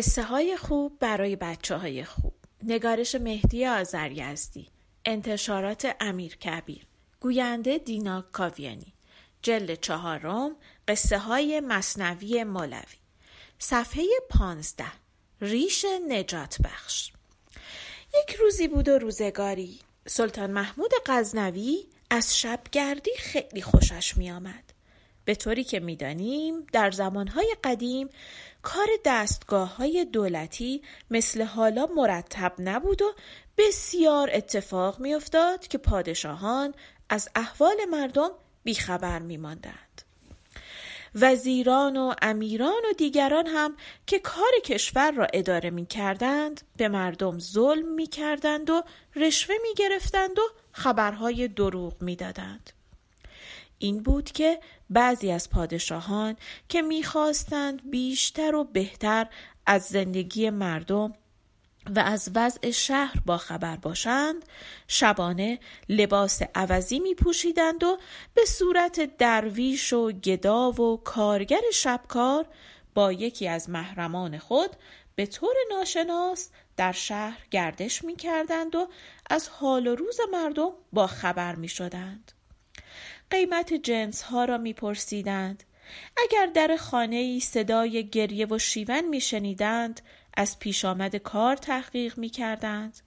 قصه های خوب برای بچه های خوب. نگارش مهدی آزریزدی انتشارات امیر کبیر. گوینده دینا کاویانی. جل چهارم قصه های مصنوی مولوی. صفحه پانزده ریش نجات بخش. یک روزی بود و روزگاری. سلطان محمود غزنوی از شبگردی خیلی خوشش می آمد. به طوری که می‌دانیم در زمانهای قدیم کار دستگاه های دولتی مثل حالا مرتب نبود و بسیار اتفاق میافتاد که پادشاهان از احوال مردم بیخبر میماندند. وزیران و امیران و دیگران هم که کار کشور را اداره می کردند به مردم ظلم می کردند و رشوه می گرفتند و خبرهای دروغ می دادند. این بود که بعضی از پادشاهان که می‌خواستند بیشتر و بهتر از زندگی مردم و از وضع شهر با خبر باشند شبانه لباس عوضی می پوشیدند و به صورت درویش و گدا و کارگر شبکار با یکی از محرمان خود به طور ناشناس در شهر گردش می کردند و از حال و روز مردم با خبر می شدند. قیمت جنس ها را می پرسیدند. اگر در خانه ای صدای گریه و شیون می شنیدند از پیش آمد کار تحقیق می کردند.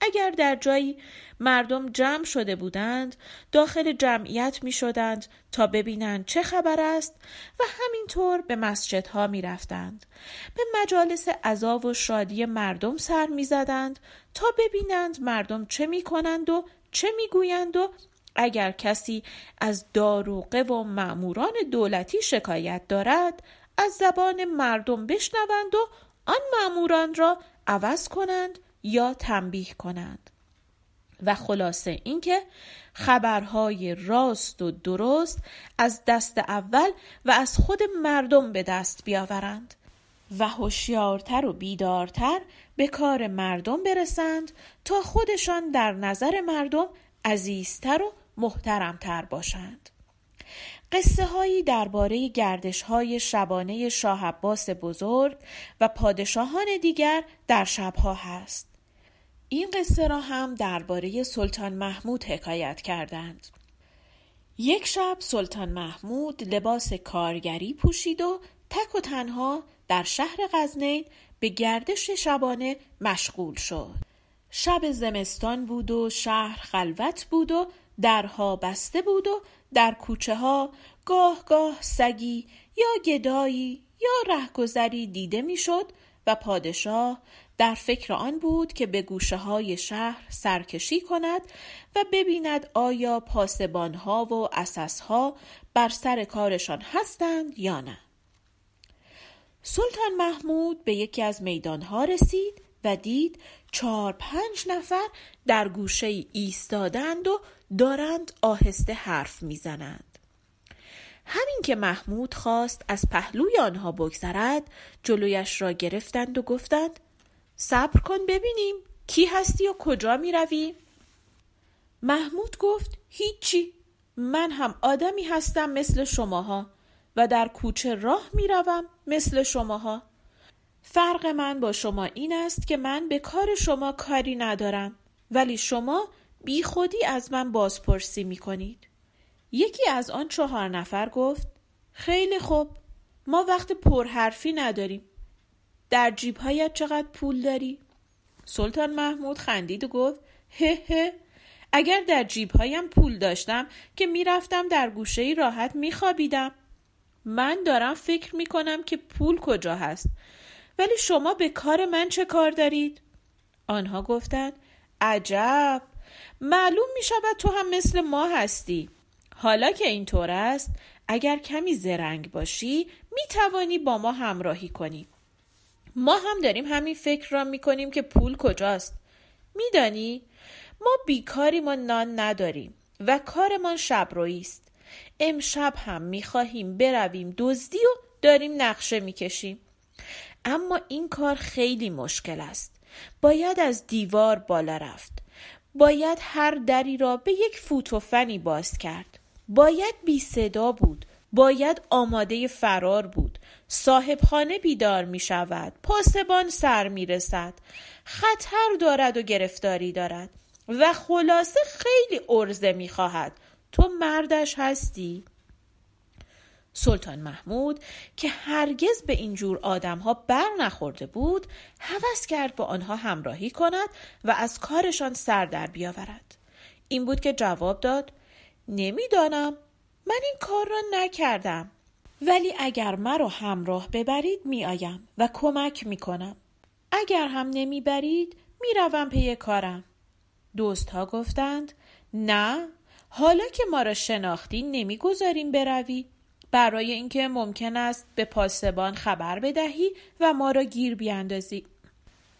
اگر در جایی مردم جمع شده بودند داخل جمعیت می شدند تا ببینند چه خبر است و همینطور به مسجدها می رفتند. به مجالس عذاب و شادی مردم سر می زدند تا ببینند مردم چه می کنند و چه می گویند و اگر کسی از داروقه و معموران دولتی شکایت دارد از زبان مردم بشنوند و آن معموران را عوض کنند یا تنبیه کنند. و خلاصه اینکه خبرهای راست و درست از دست اول و از خود مردم به دست بیاورند و هوشیارتر و بیدارتر به کار مردم برسند تا خودشان در نظر مردم عزیزتر و محترمتر باشند. قصه هایی درباره گردش های شبانه شاه عباس بزرگ و پادشاهان دیگر در شبها هست. این قصه را هم درباره سلطان محمود حکایت کردند. یک شب سلطان محمود لباس کارگری پوشید و تک و تنها در شهر غزنین به گردش شبانه مشغول شد. شب زمستان بود و شهر خلوت بود و درها بسته بود و در کوچه ها گاه گاه سگی یا گدایی یا رهگذری دیده می‌شد و پادشاه در فکر آن بود که به گوشه های شهر سرکشی کند و ببیند آیا پاسبان ها و اساس ها بر سر کارشان هستند یا نه. سلطان محمود به یکی از میدان ها رسید و دید چهار پنج نفر در گوشه ایستادند و دارند آهسته حرف می‌زنند. همین که محمود خواست از پهلوی آنها بگذرد جلویش را گرفتند و گفتند صبر کن ببینیم کی هستی و کجا می روی؟ محمود گفت هیچی من هم آدمی هستم مثل شماها و در کوچه راه می روم مثل شماها فرق من با شما این است که من به کار شما کاری ندارم ولی شما بی خودی از من بازپرسی می کنید. یکی از آن چهار نفر گفت خیلی خوب ما وقت پرحرفی نداریم. در جیبهایت چقدر پول داری؟ سلطان محمود خندید و گفت هه هه اگر در جیبهایم پول داشتم که می‌رفتم در گوشه راحت میخوابیدم. من دارم فکر می‌کنم که پول کجا هست ولی شما به کار من چه کار دارید؟ آنها گفتند عجب! معلوم می شود تو هم مثل ما هستی. حالا که اینطور است اگر کمی زرنگ باشی می توانی با ما همراهی کنی. ما هم داریم همین فکر را می کنیم که پول کجاست. میدانی؟ ما بیکاری ما نان نداریم و کارمان شبرویی است. امشب هم می خواهیم برویم دزدی و داریم نقشه می کشیم. اما این کار خیلی مشکل است. باید از دیوار بالا رفت. باید هر دری را به یک فوت و فنی باز کرد. باید بی صدا بود. باید آماده فرار بود. صاحب خانه بیدار می شود. پاسبان سر می رسد. خطر دارد و گرفتاری دارد. و خلاصه خیلی ارزه می خواهد. تو مردش هستی؟ سلطان محمود که هرگز به اینجور آدمها بر نخورده بود هوس کرد با آنها همراهی کند و از کارشان سر در بیاورد. این بود که جواب داد نمی‌دانم من این کار را نکردم. ولی اگر مرا همراه ببرید میآیم و کمک می‌کنم. اگر هم نمی‌برید می‌روم پی کارم. دوستها گفتند نه حالا که ما را شناختی نمی‌گذاریم بروی. برای اینکه ممکن است به پاسبان خبر بدهی و ما را گیر بیاندازی.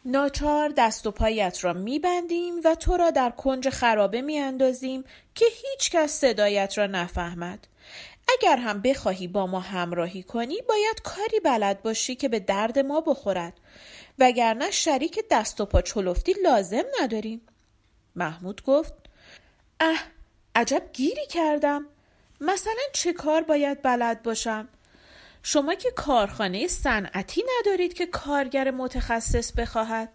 ناچار دست و پایت را میبندیم و تو را در کنج خرابه میاندازیم که هیچ کس صدایت را نفهمد. اگر هم بخواهی با ما همراهی کنی باید کاری بلد باشی که به درد ما بخورد. وگرنه شریک دست و پا چلفتی لازم نداریم محمود گفت اه عجب گیری کردم. مثلا چه کار باید بلد باشم شما که کارخانه صنعتی ندارید که کارگر متخصص بخواهد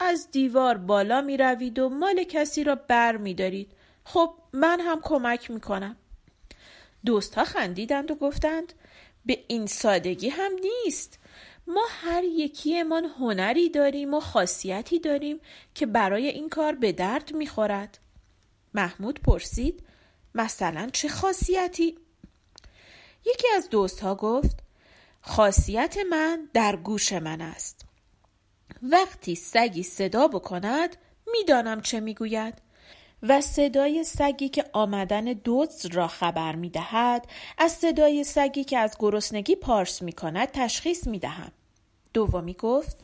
از دیوار بالا می روید و مال کسی را بر می دارید. خب من هم کمک می کنم. دوستها خندیدند و گفتند به این سادگی هم نیست. ما هر یکیمان هنری داریم و خاصیتی داریم که برای این کار به درد می خورد. محمود پرسید مثلا چه خاصیتی؟ یکی از دوستها گفت خاصیت من در گوش من است وقتی سگی صدا بکند می‌دانم چه می‌گوید و صدای سگی که آمدن دزد را خبر می دهد از صدای سگی که از گرسنگی پارس می کند تشخیص می دهم. دومی گفت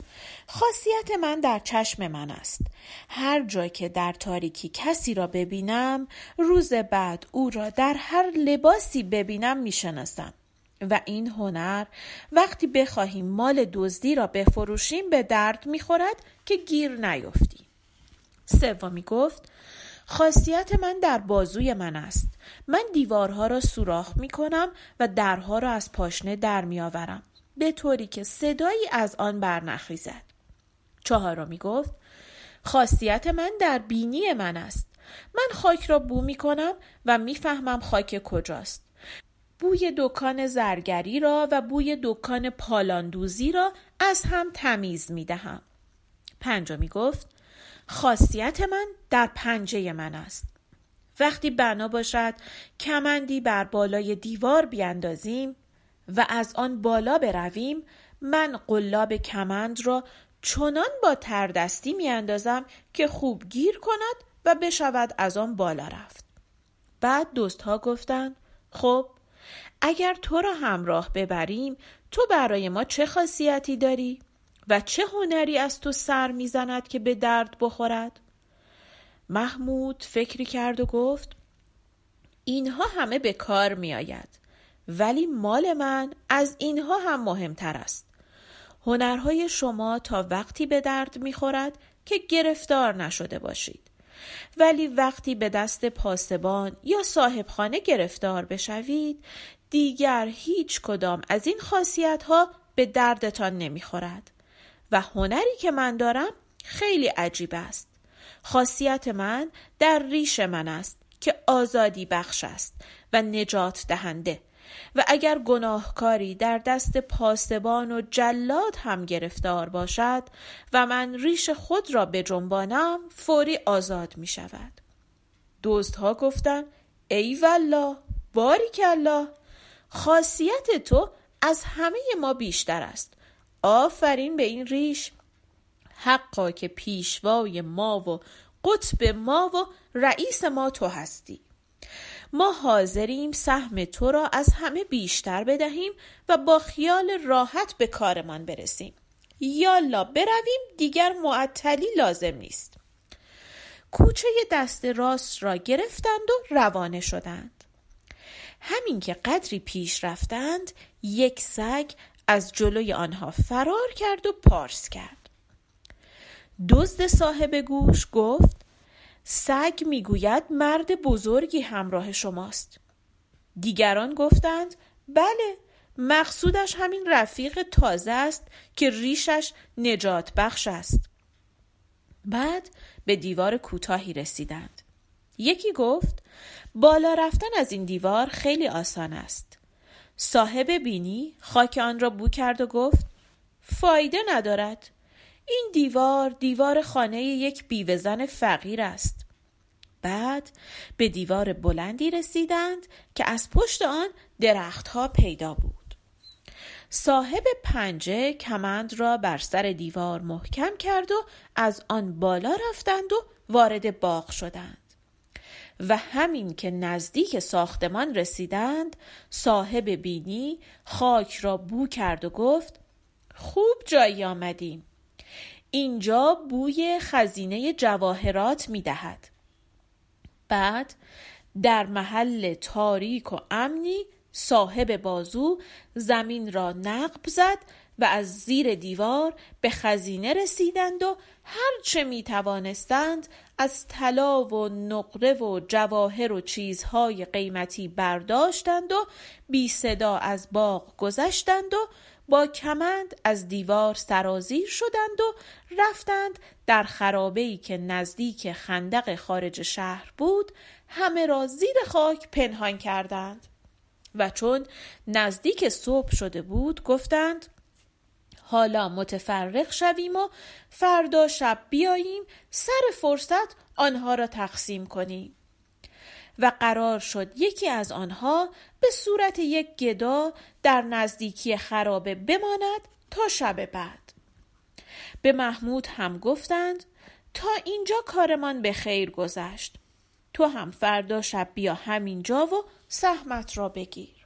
خاصیت من در چشم من است. هر جای که در تاریکی کسی را ببینم روز بعد او را در هر لباسی ببینم می‌شناسم. و این هنر وقتی بخواهیم مال دزدی را بفروشیم به درد می‌خورد که گیر نیفتی سومی گفت خاصیت من در بازوی من است. من دیوارها را سوراخ می کنم و درها را از پاشنه در می آورم به طوری که صدایی از آن برنخیزد چهارمی گفت خاصیت من در بینی من است من خاک را بو می کنم و می‌فهمم خاک کجاست بوی دکان زرگری را و بوی دکان پالاندوزی را از هم تمیز می دهم. پنجمی گفت خاصیت من در پنجه من است. وقتی بنا باشد کمندی بر بالای دیوار بیاندازیم و از آن بالا برویم من قلاب کمند را چنان با تردستی میاندازم که خوب گیر کند و بشود از آن بالا رفت. بعد دوستها گفتند خب اگر تو را همراه ببریم تو برای ما چه خاصیتی داری و چه هنری از تو سر می‌زند که به درد بخورد محمود فکری کرد و گفت اینها همه به کار می آید ولی مال من از اینها هم مهمتر است. هنرهای شما تا وقتی به درد می‌خورد که گرفتار نشده باشید. ولی وقتی به دست پاسبان یا صاحبخانه گرفتار بشوید دیگر هیچ کدام از این خاصیت ها به دردتان نمی‌خورد. و هنری که من دارم خیلی عجیب است. خاصیت من در ریش من است که آزادی بخش است و نجات دهنده. و اگر گناهکاری در دست پاسبان و جلاد هم گرفتار باشد و من ریش خود را به جنبانم فوری آزاد می شود. دزدها گفتند ای والله باریک الله خاصیت تو از همه ما بیشتر است. آفرین به این ریش. حقا که پیشوای ما و قطب ما و رئیس ما تو هستی. ما حاضریم سهم تو را از همه بیشتر بدهیم و با خیال راحت به کارمان برسیم. یالا برویم دیگر معطلی لازم نیست. کوچه دست راست را گرفتند و روانه شدند. همین که قدری پیش رفتند یک سگ از جلوی آنها فرار کرد و پارس کرد. دزد صاحب گوش گفت سگ می‌گوید مرد بزرگی همراه شماست. دیگران گفتند بله مقصودش همین رفیق تازه است که ریشش نجات بخش است. بعد به دیوار کوتاهی رسیدند. یکی گفت بالا رفتن از این دیوار خیلی آسان است. صاحب بینی خاک آن را بو کرد و گفت فایده ندارد. این دیوار دیوار خانه یک بیوهزن فقیر است. بعد به دیوار بلندی رسیدند که از پشت آن درختها پیدا بود. صاحب پنجه کمند را بر سر دیوار محکم کرد و از آن بالا رفتند و وارد باغ شدند. و همین که نزدیک ساختمان رسیدند صاحب بینی خاک را بو کرد و گفت خوب جایی آمدیم. اینجا بوی خزینه جواهرات می دهد. بعد در محل تاریک و امنی صاحب بازو زمین را نقب زد و از زیر دیوار به خزینه رسیدند و هرچه می توانستند از طلا و نقره و جواهر و چیزهای قیمتی برداشتند و بی صدا از باغ گذشتند و با کمند از دیوار سرازیر شدند و رفتند در خرابه‌ای که نزدیک خندق خارج شهر بود همه را زیر خاک پنهان کردند. و چون نزدیک صبح شده بود گفتند حالا متفرق شویم و فردا شب بیاییم سر فرصت آنها را تقسیم کنیم. و قرار شد یکی از آنها به صورت یک گدا در نزدیکی خرابه بماند تا شب بعد. به محمود هم گفتند تا اینجا کارمان به خیر گذشت. تو هم فردا شب بیا همینجا و سهمت را بگیر.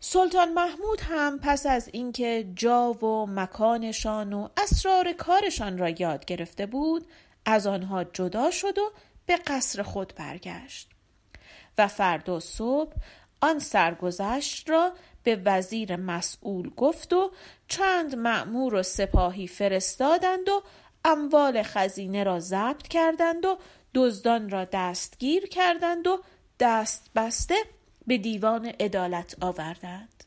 سلطان محمود هم پس از اینکه جا و مکانشان و اسرار کارشان را یاد گرفته بود از آنها جدا شد و به قصر خود برگشت و فردا صبح آن سرگذشت را به وزیر مسئول گفت و چند مأمور و سپاهی فرستادند و اموال خزینه را ضبط کردند و دزدان را دستگیر کردند و دست بسته به دیوان عدالت آوردند.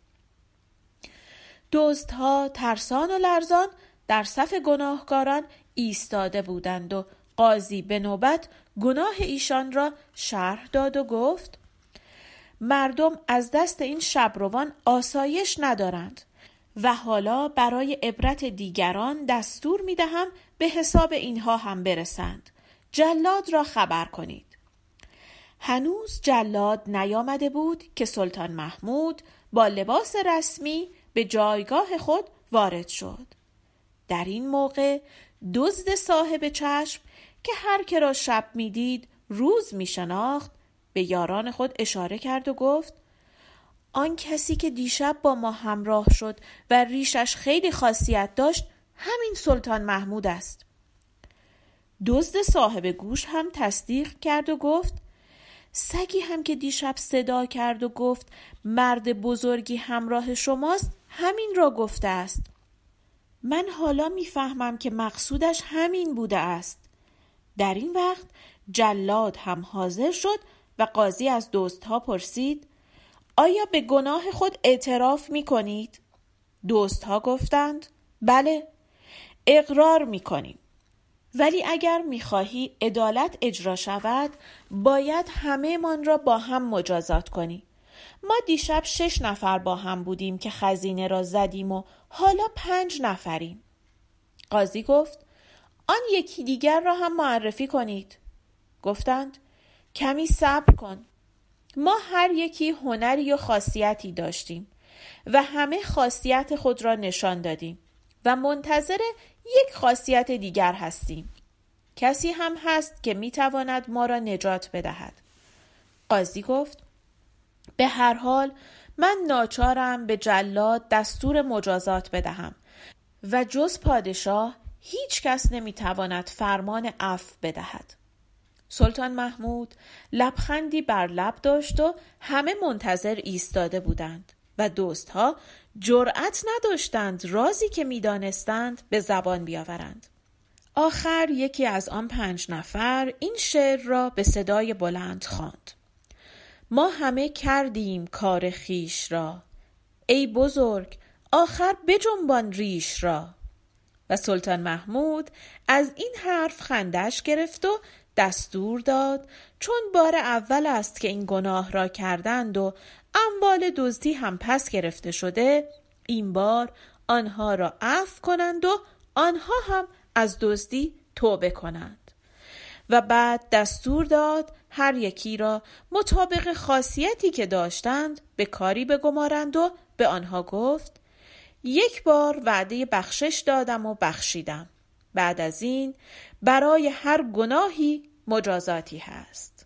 دزدها ترسان و لرزان در صف گناهکاران ایستاده بودند و قاضی به نوبت گناه ایشان را شرح داد و گفت مردم از دست این شبروان آسایش ندارند و حالا برای عبرت دیگران دستور می دهم به حساب اینها هم برسند. جلاد را خبر کنید. هنوز جلاد نیامده بود که سلطان محمود با لباس رسمی به جایگاه خود وارد شد. در این موقع دزد صاحب چشم که هر که را شب می‌دید روز می شناخت به یاران خود اشاره کرد و گفت آن کسی که دیشب با ما همراه شد و ریشش خیلی خاصیت داشت همین سلطان محمود است. دزد صاحب گوش هم تصدیق کرد و گفت سگی هم که دیشب صدا کرد و گفت مرد بزرگی همراه شماست همین را گفته است. من حالا می‌فهمم که مقصودش همین بوده است. در این وقت جلاد هم حاضر شد و قاضی از دوستها پرسید آیا به گناه خود اعتراف می کنید؟ دوستها گفتند بله اقرار می کنیم ولی اگر می‌خواهی عدالت اجرا شود باید همه من را با هم مجازات کنی. ما دیشب شش نفر با هم بودیم که خزینه را زدیم و حالا پنج نفریم. قاضی گفت آن یکی دیگر را هم معرفی کنید. گفتند کمی صبر کن. ما هر یکی هنری و خاصیتی داشتیم و همه خاصیت خود را نشان دادیم و منتظر یک خاصیت دیگر هستیم. کسی هم هست که می‌تواند ما را نجات بدهد. قاضی گفت به هر حال من ناچارم به جلاد دستور مجازات بدهم و جز پادشاه هیچ کس نمی‌تواند فرمان عفو بدهد. سلطان محمود لبخندی بر لب داشت و همه منتظر ایستاده بودند و دوستها جرأت نداشتند رازی که می‌دانستند به زبان بیاورند. آخر یکی از آن پنج نفر این شعر را به صدای بلند خواند. ما همه کردیم کار خیش را. ای بزرگ آخر بجنبان ریش را. و سلطان محمود از این حرف خندش گرفت و دستور داد. چون بار اول است که این گناه را کردند و اموال دزدی هم پس گرفته شده این بار آنها را عفو کنند و آنها هم از دزدی توبه کنند. و بعد دستور داد هر یکی را مطابق خاصیتی که داشتند به کاری بگمارند و به آنها گفت یک بار وعده بخشش دادم و بخشیدم. بعد از این برای هر گناهی مجازاتی هست.